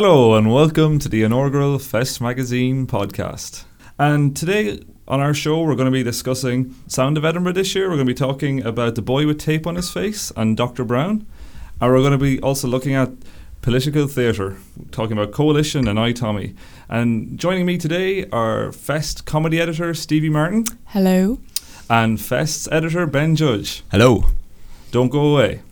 Hello, and welcome to the inaugural Fest Magazine podcast. And today on our show, we're going to be discussing Sound of Edinburgh this year. We're going to be talking about The Boy with Tape on His Face and Dr. Brown. And we're going to be also looking at political theatre, talking about Coalition and I, Tommy. And joining me today are Fest comedy editor Stevie Martin Hello. and Fest's editor Ben Judge. Hello. Don't go away.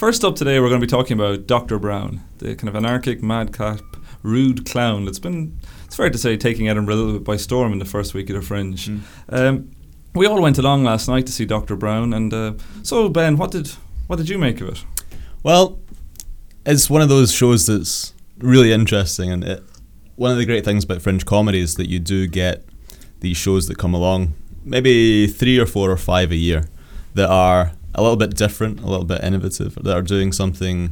First up today, we're going to be talking about Dr. Brown, the kind of anarchic, madcap, rude clown that's been, it's fair to say, taking Edinburgh a little bit by storm in the first week of the Fringe. Mm. Um, we all went along last night to see Dr. Brown, and uh, so Ben, what did what did you make of it? Well, it's one of those shows that's really interesting, and it, one of the great things about fringe comedy is that you do get these shows that come along, maybe three or four or five a year, that are a little bit different, a little bit innovative, that are doing something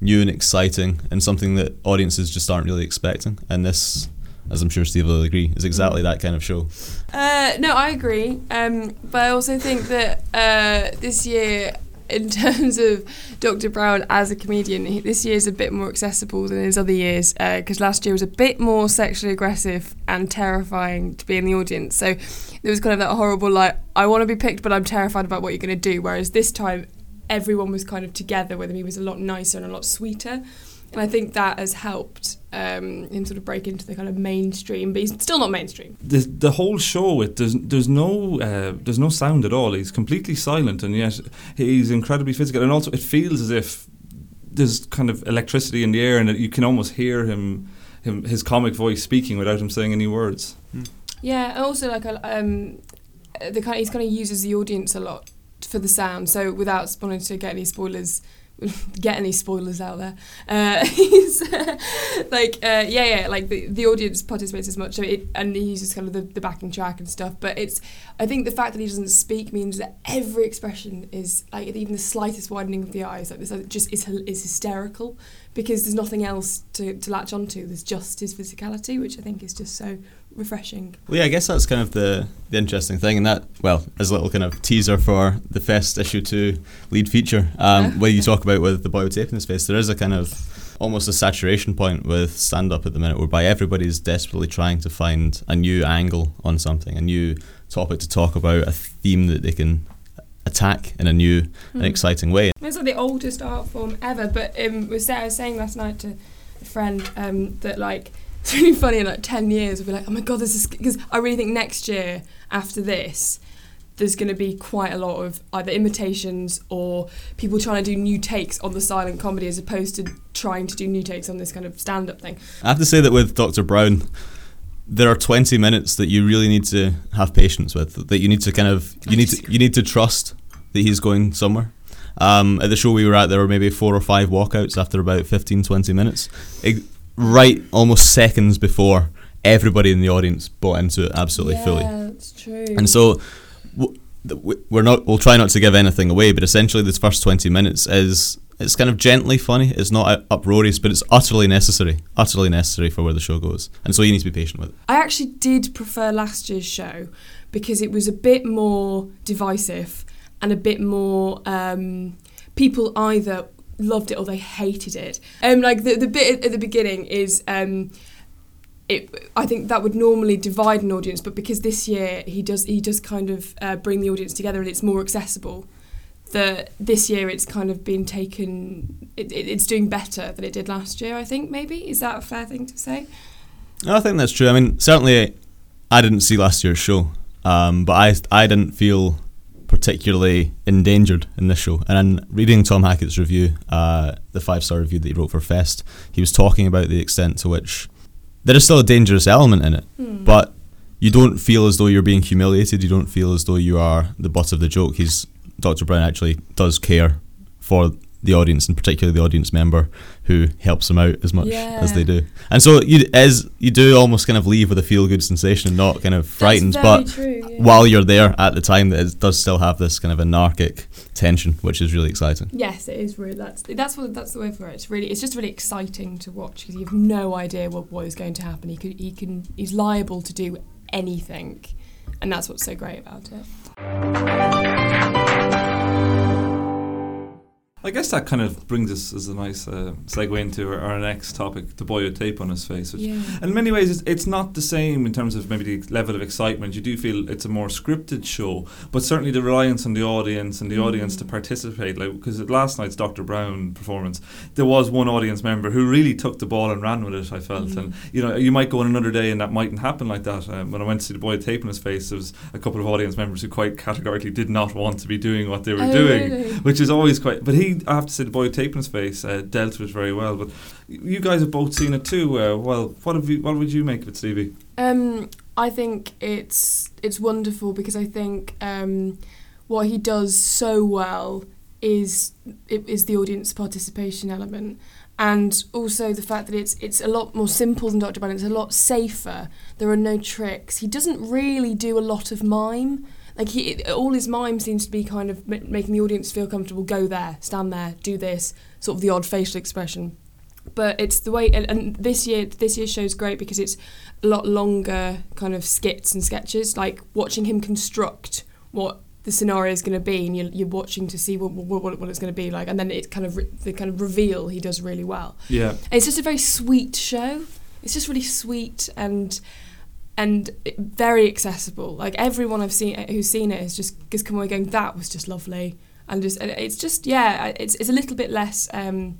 new and exciting, and something that audiences just aren't really expecting. And this, as I'm sure Steve will agree, is exactly that kind of show. Uh, no, I agree. Um, but I also think that uh, this year, in terms of Dr. Brown as a comedian, he, this year is a bit more accessible than his other years uh, because last year was a bit more sexually aggressive and terrifying to be in the audience. So there was kind of that horrible, like, I want to be picked, but I'm terrified about what you're going to do. Whereas this time, everyone was kind of together with him. He was a lot nicer and a lot sweeter. And I think that has helped um, him sort of break into the kind of mainstream, but he's still not mainstream. The, the whole show, it there's there's no uh, there's no sound at all. He's completely silent, and yet he's incredibly physical. And also, it feels as if there's kind of electricity in the air, and you can almost hear him, him his comic voice speaking without him saying any words. Yeah, and also like um, the kind he's kind of uses the audience a lot for the sound. So without wanting to get any spoilers, get any spoilers out there, uh, he's like uh, yeah, yeah, like the, the audience participates as much, so it, and he uses kind of the, the backing track and stuff. But it's I think the fact that he doesn't speak means that every expression is like even the slightest widening of the eyes, like this, just is is hysterical because there's nothing else to, to latch onto. There's just his physicality, which I think is just so refreshing. Well, yeah, I guess that's kind of the, the interesting thing, and that, well, as a little kind of teaser for the Fest issue two lead feature, um, where you talk about with the boy with tape in his face, there is a kind of almost a saturation point with stand up at the minute, whereby everybody's desperately trying to find a new angle on something, a new topic to talk about, a theme that they can attack in a new and Hmm. exciting way. It's like the oldest art form ever, but um, was I was saying last night to a friend um, that like it's really funny in like ten years we'll be like, oh my god, this is because I really think next year after this. There's going to be quite a lot of either imitations or people trying to do new takes on the silent comedy as opposed to trying to do new takes on this kind of stand up thing. I have to say that with Dr. Brown, there are 20 minutes that you really need to have patience with. That you need to kind of you need to you need to trust that he's going somewhere. Um, at the show we were at, there were maybe four or five walkouts after about 15, 20 minutes, right almost seconds before everybody in the audience bought into it absolutely fully. Yeah, that's true. And so w- w- we're not. We'll try not to give anything away, but essentially, this first twenty minutes is it's kind of gently funny. It's not uproarious, but it's utterly necessary. Utterly necessary for where the show goes, and so you need to be patient with it. I actually did prefer last year's show because it was a bit more divisive and a bit more um, people either loved it or they hated it. Um, like the the bit at the beginning is. Um, it, I think that would normally divide an audience, but because this year he does he does kind of uh, bring the audience together and it's more accessible. That this year it's kind of been taken. It, it, it's doing better than it did last year. I think maybe is that a fair thing to say? I think that's true. I mean, certainly, I didn't see last year's show, um, but I I didn't feel particularly endangered in this show. And in reading Tom Hackett's review, uh, the five star review that he wrote for Fest, he was talking about the extent to which there is still a dangerous element in it, Hmm. but you don't feel as though you're being humiliated. You don't feel as though you are the butt of the joke. He's Dr. Brown actually does care for the audience, and particularly the audience member who helps them out as much as they do. And so you as you do almost kind of leave with a feel good sensation and not kind of frightened, but true, yeah. while you're there at the time, that it does still have this kind of anarchic tension, which is really exciting. Yes, it is really. That's that's what that's the way for it. It's really it's just really exciting to watch because you have no idea what, what is going to happen. He could he can he's liable to do anything, and that's what's so great about it. I guess that kind of brings us as a nice uh, segue into our, our next topic, the boy with tape on his face. Which Yeah. in many ways, it's, it's not the same in terms of maybe the level of excitement. You do feel it's a more scripted show, but certainly the reliance on the audience and the audience to Mm. participate. Like because at last night's Dr. Brown performance, there was one audience member who really took the ball and ran with it. I felt, Mm. and you know, you might go on another day and that mightn't happen like that. Um, when I went to see the boy with tape on his face, there was a couple of audience members who quite categorically did not want to be doing what they were Oh, doing really? which is always quite. But he, I have to say, the boy his face uh, dealt with it very well. But you guys have both seen it too. Uh, well, what have you? What would you make of it, Stevie? Um, I think it's it's wonderful because I think um, what he does so well is is the audience participation element, and also the fact that it's it's a lot more simple than Dr. Brown. It's a lot safer. There are no tricks. He doesn't really do a lot of mime. Like he, all his mime seems to be kind of ma- making the audience feel comfortable. Go there, stand there, do this. Sort of the odd facial expression. But it's the way, and, and this year, this year's show's great because it's a lot longer kind of skits and sketches. Like watching him construct what the scenario is going to be, and you're, you're watching to see what, what, what it's going to be like, and then it kind of re- the kind of reveal he does really well. Yeah, And it's just a very sweet show. It's just really sweet and and very accessible. Like everyone I've seen who's seen it has just just come away going that was just lovely and just and it's just yeah it's it's a little bit less. Um,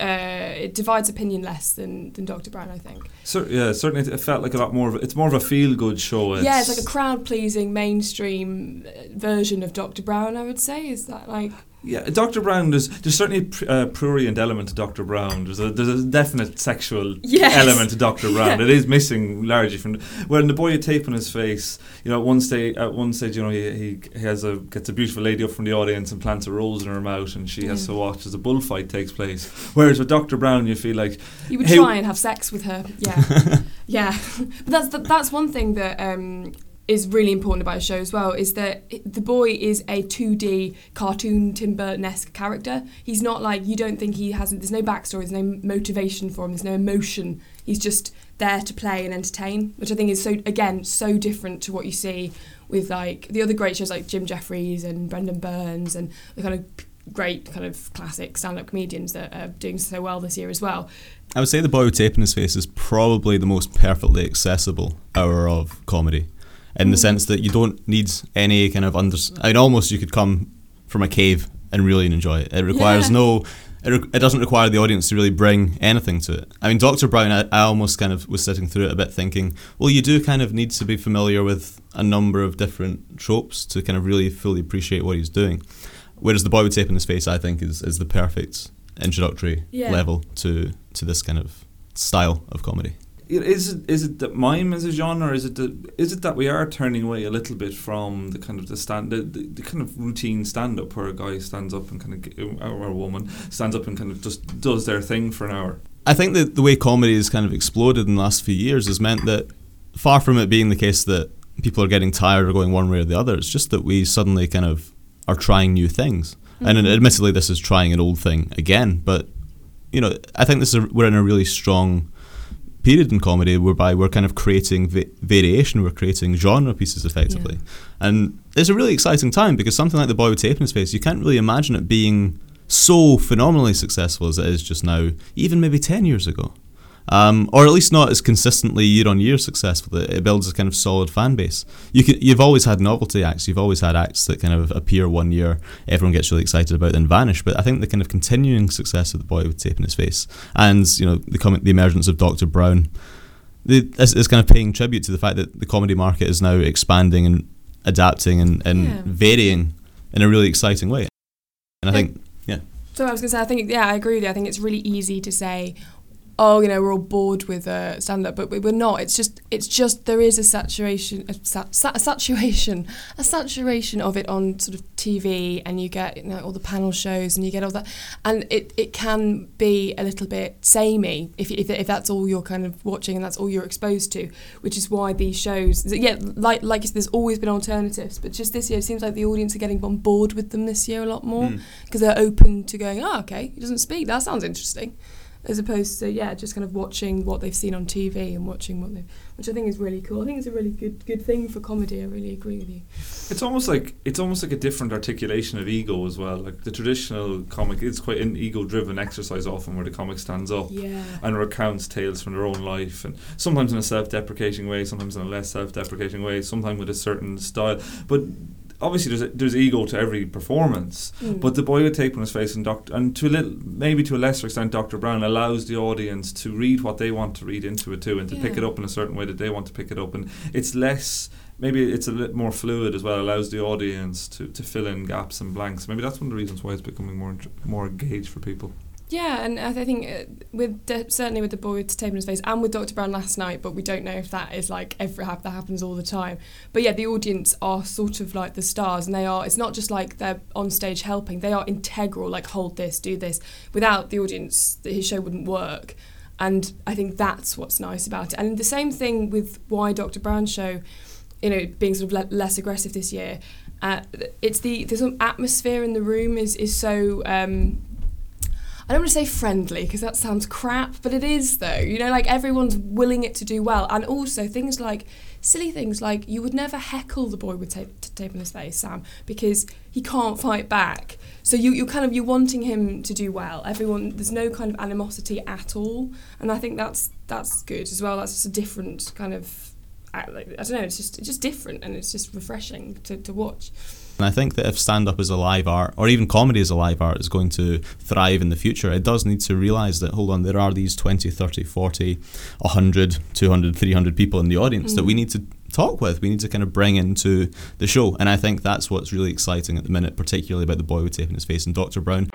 uh, it divides opinion less than, than Dr. Brown, I think. Cer- yeah. Certainly, it felt like a lot more. Of, it's more of a feel-good show. yeah, it's like a crowd pleasing mainstream uh, version of Dr. Brown, I would say. Is that like Yeah, Dr. Brown. There's there's certainly a pr- uh, prurient element to Dr. Brown. There's a there's a definite sexual Yes. element to Dr. Brown. Yeah. It is missing largely from when the boy had tape on his face. You know, at one stage, at one stage, you know, he, he he has a gets a beautiful lady up from the audience and plants a rose in her mouth, and she has to watch as a bullfight takes place. Whereas with Dr. Brown, you feel like You would Hey- try and have sex with her. Yeah, yeah. But that's that, that's one thing that um, is really important about a show as well. Is that the boy is a two D cartoon Tim Burton esque character. He's not like you don't think he hasn't. There's no backstory. There's no motivation for him. There's no emotion. He's just there to play and entertain, which I think is so again so different to what you see with like the other great shows like Jim Jefferies and Brendon Burns and the kind of great kind of classic stand-up comedians that are doing so well this year as well. I would say The Boy with Tape in His Face is probably the most perfectly accessible hour of comedy, in the sense that you don't need any kind of under. I mean, almost you could come from a cave and really enjoy it. It requires Yeah. no. It, re- it doesn't require the audience to really bring anything to it. I mean, Dr. Brown, I, I almost kind of was sitting through it a bit thinking, well, you do kind of need to be familiar with a number of different tropes to kind of really fully appreciate what he's doing. Whereas The Boy with Tape in His Face, I think, is, is the perfect introductory Yeah. level to, to this kind of style of comedy. Is it is it that mime as a genre? Or is it that, is it that we are turning away a little bit from the kind of the stand the, the, the kind of routine stand up where a guy stands up and kind of g- or a woman stands up and kind of just does their thing for an hour? I think that the way comedy has kind of exploded in the last few years has meant that far from it being the case that people are getting tired or going one way or the other, it's just that we suddenly kind of are trying new things. And Mhm. admittedly, this is trying an old thing again, but you know, I think this is a, we're in a really strong period in comedy whereby we're kind of creating va- variation, we're creating genre pieces effectively, and it's a really exciting time because something like the boy with tape in his face, you can't really imagine it being so phenomenally successful as it is just now, even maybe ten years ago. Um, or at least not as consistently year on year successful. It, it builds a kind of solid fan base. You can, you've always had novelty acts. You've always had acts that kind of appear one year, everyone gets really excited about, then vanish. But I think the kind of continuing success of the boy with tape in his face, and you know the com- the emergence of Doctor Brown, is kind of paying tribute to the fact that the comedy market is now expanding and adapting and, and Yeah. varying in a really exciting way. And I think yeah. So I was going to say, I think, yeah, I agree with you. I think it's really easy to say, oh, you know, we're all bored with uh, stand up, but we- we're not. It's just, it's just there is a saturation, a, sa- a saturation, a saturation of it on sort of TV, and you get you know all the panel shows, and you get all that, and it, it can be a little bit samey if, if if that's all you're kind of watching and that's all you're exposed to, which is why these shows, yeah, like like you said, there's always been alternatives, but just this year it seems like the audience are getting on board with them this year a lot more Mm. because they're open to going, oh, okay, he doesn't speak. That sounds interesting. As opposed to yeah, just kind of watching what they've seen on TV and watching what they, which I think is really cool. I think it's a really good good thing for comedy. I really agree with you. It's almost like it's almost like a different articulation of ego as well. Like the traditional comic, it's quite an ego-driven exercise often, where the comic stands up Yeah. and recounts tales from their own life, and sometimes in a self-deprecating way, sometimes in a less self-deprecating way, sometimes with a certain style. But obviously, there's a, there's ego to every performance. Mm. But the boy with tape on his face and Doctor, and to a little, maybe to a lesser extent, Doctor Brown allows the audience to read what they want to read into it too, and to pick it up in a certain way that they want to pick it up, and it's less. Maybe it's a bit more fluid as well. Allows the audience to, to fill in gaps and blanks. Maybe that's one of the reasons why it's becoming more more engaged for people. Yeah, and I think uh, with certainly with the boy with tape on his face and with Dr. Brown last night, but we don't know if that is like every that happens all the time. But yeah, the audience are sort of like the stars, and they are. It's not just like they're on stage helping; they are integral. Like hold this, do this. Without the audience, his show wouldn't work. And I think that's what's nice about it. And the same thing with why Dr. Brown's show, you know, being sort of le- less aggressive this year. Uh, it's the the sort of atmosphere in the room is is so. Um, I don't want to say friendly because that sounds crap, but it is though. You know, like everyone's willing it to do well, and also things like silly things like you would never heckle the boy with tape, tape on his face, Sam, because he can't fight back. So you you kind of you're wanting him to do well. Everyone there's no kind of animosity at all, and I think that's that's good as well. That's just a different kind of. I don't know. It's just it's just different, and it's just refreshing to, to watch. And I think that if stand up is a live art, or even comedy is a live art, is going to thrive in the future, it does need to realise that, hold on, there are these 20, 30, 40, 100, 200, 300 people in the audience that we Mm. need to talk with. We need to kind of bring into the show. And I think that's what's really exciting at the minute, particularly about the boy with tape in his face and Dr. Brown.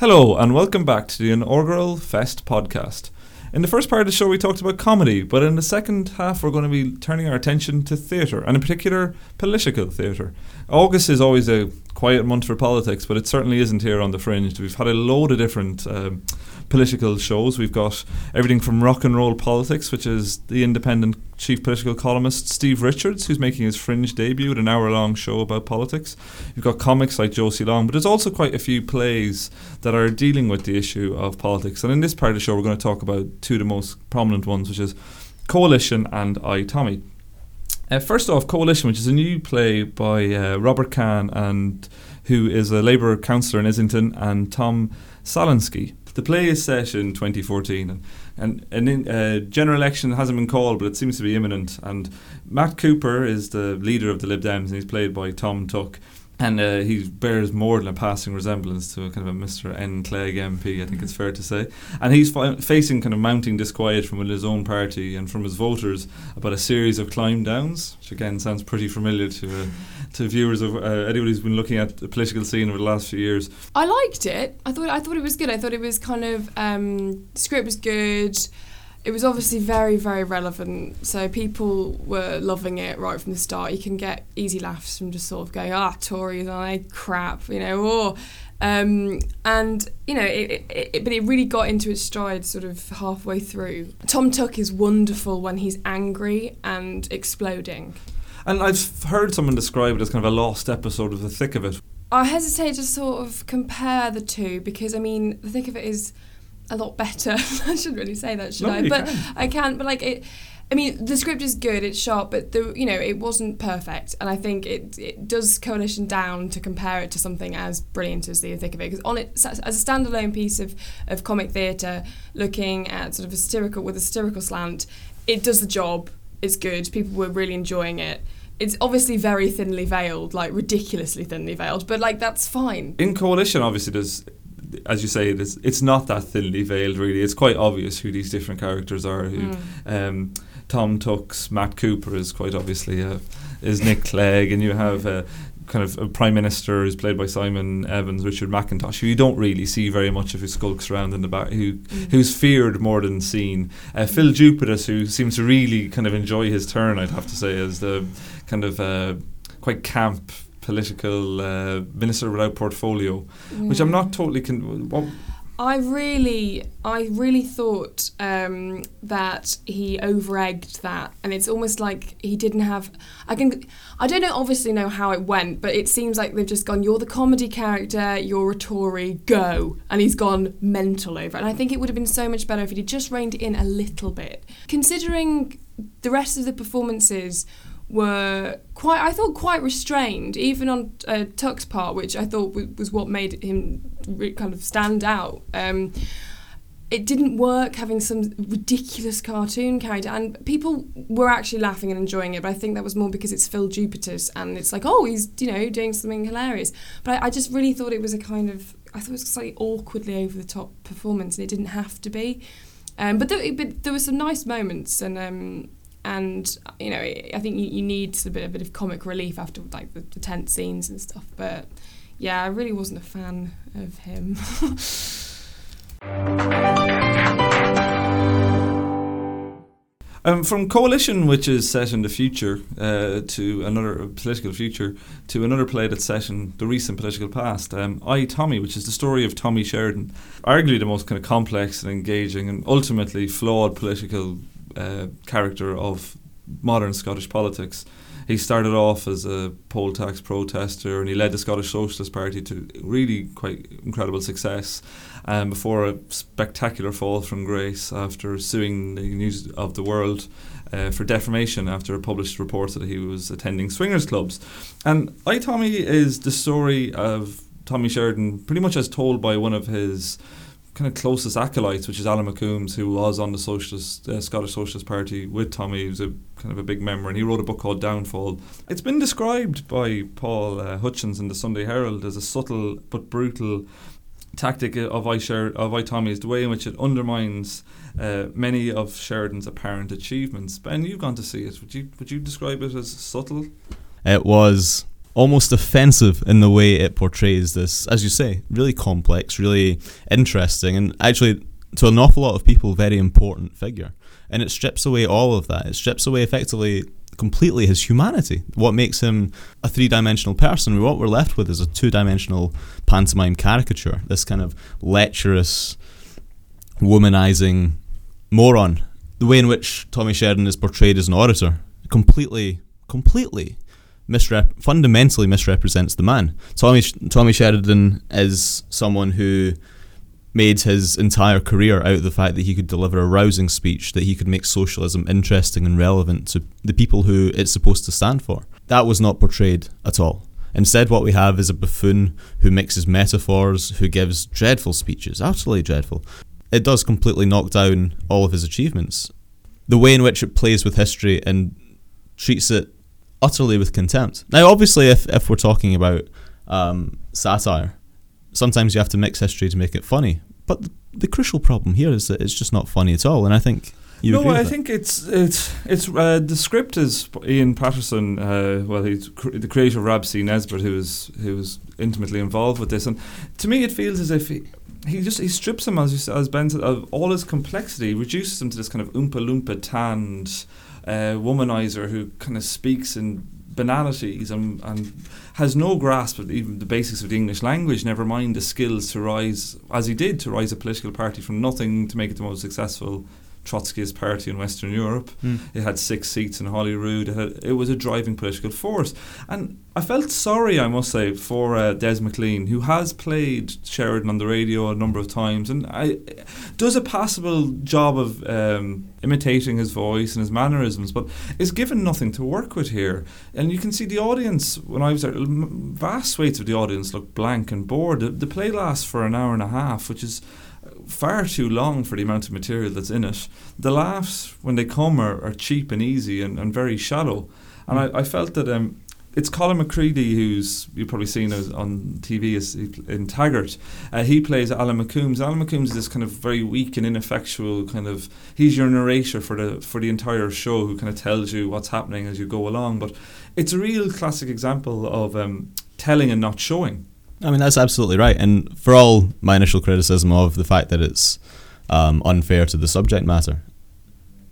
Hello, and welcome back to the Inaugural Fest podcast. In the first part of the show, we talked about comedy, but in the second half, we're going to be turning our attention to theatre, and in particular, political theatre. August is always a quiet month for politics, but it certainly isn't here on the fringe. We've had a load of different um, political shows. We've got everything from rock and roll politics, which is the independent chief political columnist Steve Richards, who's making his fringe debut an hour long show about politics. You've got comics like Josie Long, but there's also quite a few plays that are dealing with the issue of politics. And in this part of the show, we're going to talk about two of the most prominent ones, which is Coalition and I, Tommy. Uh, first off, Coalition, which is a new play by uh, Robert Khan and who is a Labour councillor in Islington, and Tom Salinsky. The play is set in 2014, and and an in, uh, general election hasn't been called, but it seems to be imminent. And Matt Cooper is the leader of the Lib Dems, and he's played by Tom Tuck. And uh, he bears more than a passing resemblance to a kind of a Mr. N. Clegg MP, I think it's fair to say. And he's fi- facing kind of mounting disquiet from within his own party and from his voters about a series of climb downs, which again sounds pretty familiar to uh, to viewers of uh, anybody who's been looking at the political scene over the last few years. I liked it. I thought I thought it was good. I thought it was kind of um, script was good. It was obviously very very relevant. So people were loving it right from the start. You can get easy laughs from just sort of going, ah, Tories are they crap, you know, or. Um, and you know, it, it, it, but it really got into its stride sort of halfway through. Tom Tuck is wonderful when he's angry and exploding. And I've heard someone describe it as kind of a lost episode of the thick of it. I hesitate to sort of compare the two because I mean the thick of it is a lot better. I shouldn't really say that, should No, I? But can. I can. But like it, I mean the script is good. It's sharp, but the you know it wasn't perfect, and I think it it does coalition down to compare it to something as brilliant as the thick of it because on it as a standalone piece of of comic theatre, looking at sort of a satirical with a satirical slant, it does the job. It's good. People were really enjoying it. It's obviously very thinly veiled, like ridiculously thinly veiled, but like that's fine. In Coalition, obviously, there's, as you say, it's, it's not that thinly veiled, really. It's quite obvious who these different characters are. Who, Mm. um, Tom Tuck's Matt Cooper is quite obviously uh, is Nick Clegg, and you have uh, kind of a prime minister who's played by Simon Evans, Richard McIntosh, who you don't really see very much of, who skulks around in the back, who Mm. who's feared more than seen. Uh, Phil Jupitus, who seems to really kind of enjoy his turn, I'd have to say, as the kind of uh, quite camp political uh, minister without portfolio, which I'm Mm. not totally. Con- what, I really, I really thought um, that he over-egged that, and it's almost like he didn't have. I can, I don't know, obviously know how it went, but it seems like they've just gone. You're the comedy character. You're a Tory. Go, and he's gone mental over. it. And I think it would have been so much better if he'd just reined it in a little bit, considering the rest of the performances were quite I thought quite restrained even on uh, Tuck's part which I thought w- was what made him re- kind of stand out. Um, it didn't work having some ridiculous cartoon character and people were actually laughing and enjoying it but I think that was more because it's Phil Jupitus and it's like oh he's you know doing something hilarious. But I, I just really thought it was a kind of I thought it was slightly awkwardly over the top performance and it didn't have to be. Um, but, there, but there were some nice moments and um, and you know I think you, you need a bit, a bit of comic relief after like the, the tense scenes and stuff. But yeah, I really wasn't a fan of him. Um, from coalition, which is set in the future, uh, to another political future, to another play that's set in the recent political past. Um, I Tommy, which is the story of Tommy Sheridan, arguably the most kind of complex and engaging and ultimately flawed political uh, character of modern Scottish politics. He started off as a poll tax protester and he led the Scottish Socialist Party to really quite incredible success um, before a spectacular fall from grace after suing the News of the World uh, for defamation after a published report that he was attending swingers clubs. And I Tommy is the story of Tommy Sheridan pretty much as told by one of his kind of closest acolytes, which is Alan McCombes, who was on the Socialist uh, Scottish Socialist Party with Tommy. He was a kind of a big member, and he wrote a book called Downfall. It's been described by Paul uh, Hutchins in the Sunday Herald as a subtle but brutal tactic of I Sher- of I Tommy is the way in which it undermines uh, many of Sheridan's apparent achievements. Ben, you've gone to see it. Would you would you describe it as subtle? It was almost offensive in the way it portrays this, as you say, really complex, really interesting, and actually to an awful lot of people, very important figure. And it strips away all of that. It strips away effectively completely his humanity. What makes him a three dimensional person. What we're left with is a two dimensional pantomime caricature, this kind of lecherous, womanizing moron. The way in which Tommy Sheridan is portrayed as an orator, completely, completely misrep- fundamentally misrepresents the man. Tommy Tommy Sheridan is someone who made his entire career out of the fact that he could deliver a rousing speech, that he could make socialism interesting and relevant to the people who it's supposed to stand for. That was not portrayed at all. Instead, what we have is a buffoon who mixes metaphors, who gives dreadful speeches, absolutely dreadful. It does completely knock down all of his achievements. The way in which it plays with history and treats it utterly with contempt. Now, obviously, if, if we're talking about um, satire, sometimes you have to mix history to make it funny. But the, the crucial problem here is that it's just not funny at all, and I think you no, I think it's it's it's uh, the script is Ian Pattison. Uh, well, he's cr- the creator of Rab C. Nesbitt, who was who was intimately involved with this, and to me, it feels as if he. He just he strips him as you, as Ben said of all his complexity, reduces him to this kind of oompa loompa tanned uh, womanizer who kind of speaks in banalities and, and has no grasp of even the basics of the English language, never mind the skills to rise, as he did, to rise a political party from nothing to make it the most successful Trotskyist party in Western Europe. Mm. It had six seats in Holyrood. It, had, it was a driving political force. And I felt sorry, I must say, for uh, Des McLean, who has played Sheridan on the radio a number of times and I, does a passable job of um, imitating his voice and his mannerisms, but is given nothing to work with here. And you can see the audience, when I was there, vast swathes of the audience look blank and bored. The, the play lasts for an hour and a half, which is far too long for the amount of material that's in it. The laughs, when they come, are, are cheap and easy and, and very shallow. And I, I felt that um, it's Colin McCredie, who's you've probably seen on TV as in Taggart. Uh, he plays Alan McCombes. Alan McCombes is this kind of very weak and ineffectual kind of. He's your narrator for the for the entire show, who kind of tells you what's happening as you go along. But it's a real classic example of um, telling and not showing. I mean, that's absolutely right. And for all my initial criticism of the fact that it's um, unfair to the subject matter,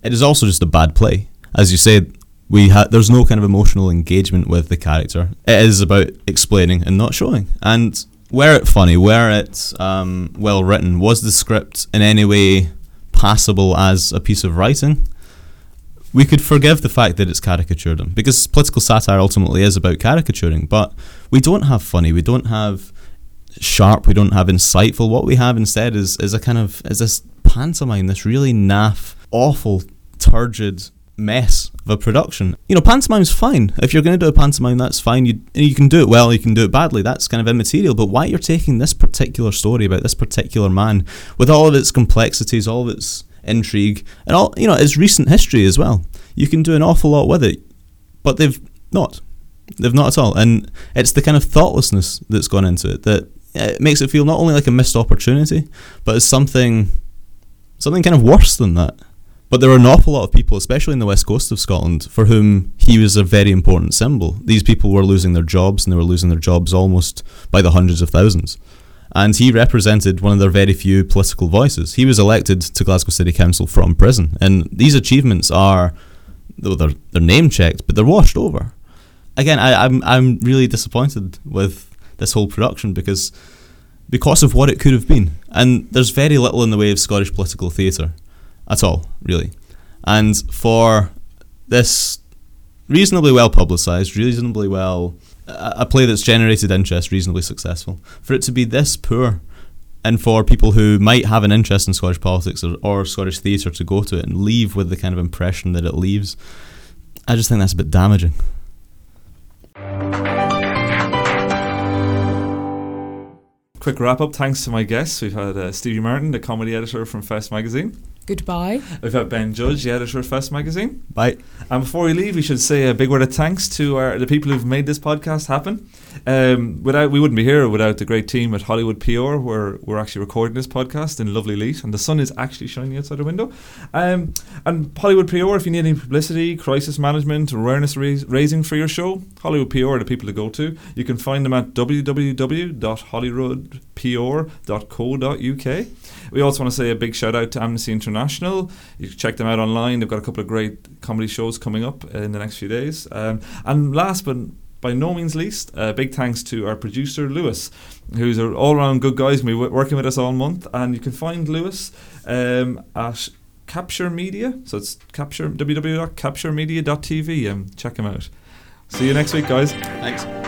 it is also just a bad play. As you said, we ha- there's no kind of emotional engagement with the character. It is about explaining and not showing. And were it funny, were it um, well written, was the script in any way passable as a piece of writing? We could forgive the fact that it's caricatured him because political satire ultimately is about caricaturing. But we don't have funny, we don't have sharp, we don't have insightful. What we have instead is is a kind of is this pantomime, this really naff, awful, turgid mess of a production. You know, pantomime's fine. If you're going to do a pantomime, that's fine. You you can do it well, you can do it badly. That's kind of immaterial. But why you're taking this particular story about this particular man with all of its complexities, all of its intrigue, and all you know, its recent history as well. You can do an awful lot with it, but they've not. They've not at all, and it's the kind of thoughtlessness that's gone into it that it makes it feel not only like a missed opportunity, but as something, something kind of worse than that. But there are an awful lot of people, especially in the west coast of Scotland, for whom he was a very important symbol. These people were losing their jobs, and they were losing their jobs almost by the hundreds of thousands. And he represented one of their very few political voices. He was elected to Glasgow City Council from prison, and these achievements are, though they're, they're name checked, but they're washed over. Again, I, I'm I'm really disappointed with this whole production because because of what it could have been, and there's very little in the way of Scottish political theatre at all, really. And for this reasonably well publicised, reasonably well, a play that's generated interest, reasonably successful, for it to be this poor, and for people who might have an interest in Scottish politics or, or Scottish theatre to go to it and leave with the kind of impression that it leaves, I just think that's a bit damaging. Quick wrap up. Thanks to my guests. We've had uh, Stevie Martin, the comedy editor from Fest magazine. Goodbye. We've had Ben Judge, the editor of Fest magazine. Bye. And before we leave, we should say a big word of thanks to our, the people who've made this podcast happen. Um, without we wouldn't be here without the great team at Hollywood PR, where we're actually recording this podcast in lovely Leith, and the sun is actually shining outside the window. Um, and Hollywood PR, if you need any publicity, crisis management, awareness rais- raising for your show, Hollywood PR are the people to go to. You can find them at www.hollywoodpr.co.uk. We also want to say a big shout out to Amnesty International. You can check them out online. They've got a couple of great comedy shows coming up in the next few days. Um, and last but by no means least, a uh, big thanks to our producer Lewis, who's an all-round good guy. He's been working with us all month, and you can find Lewis um, at Capture Media. So it's capture www.capturemedia.tv and check him out. See you next week, guys. Thanks.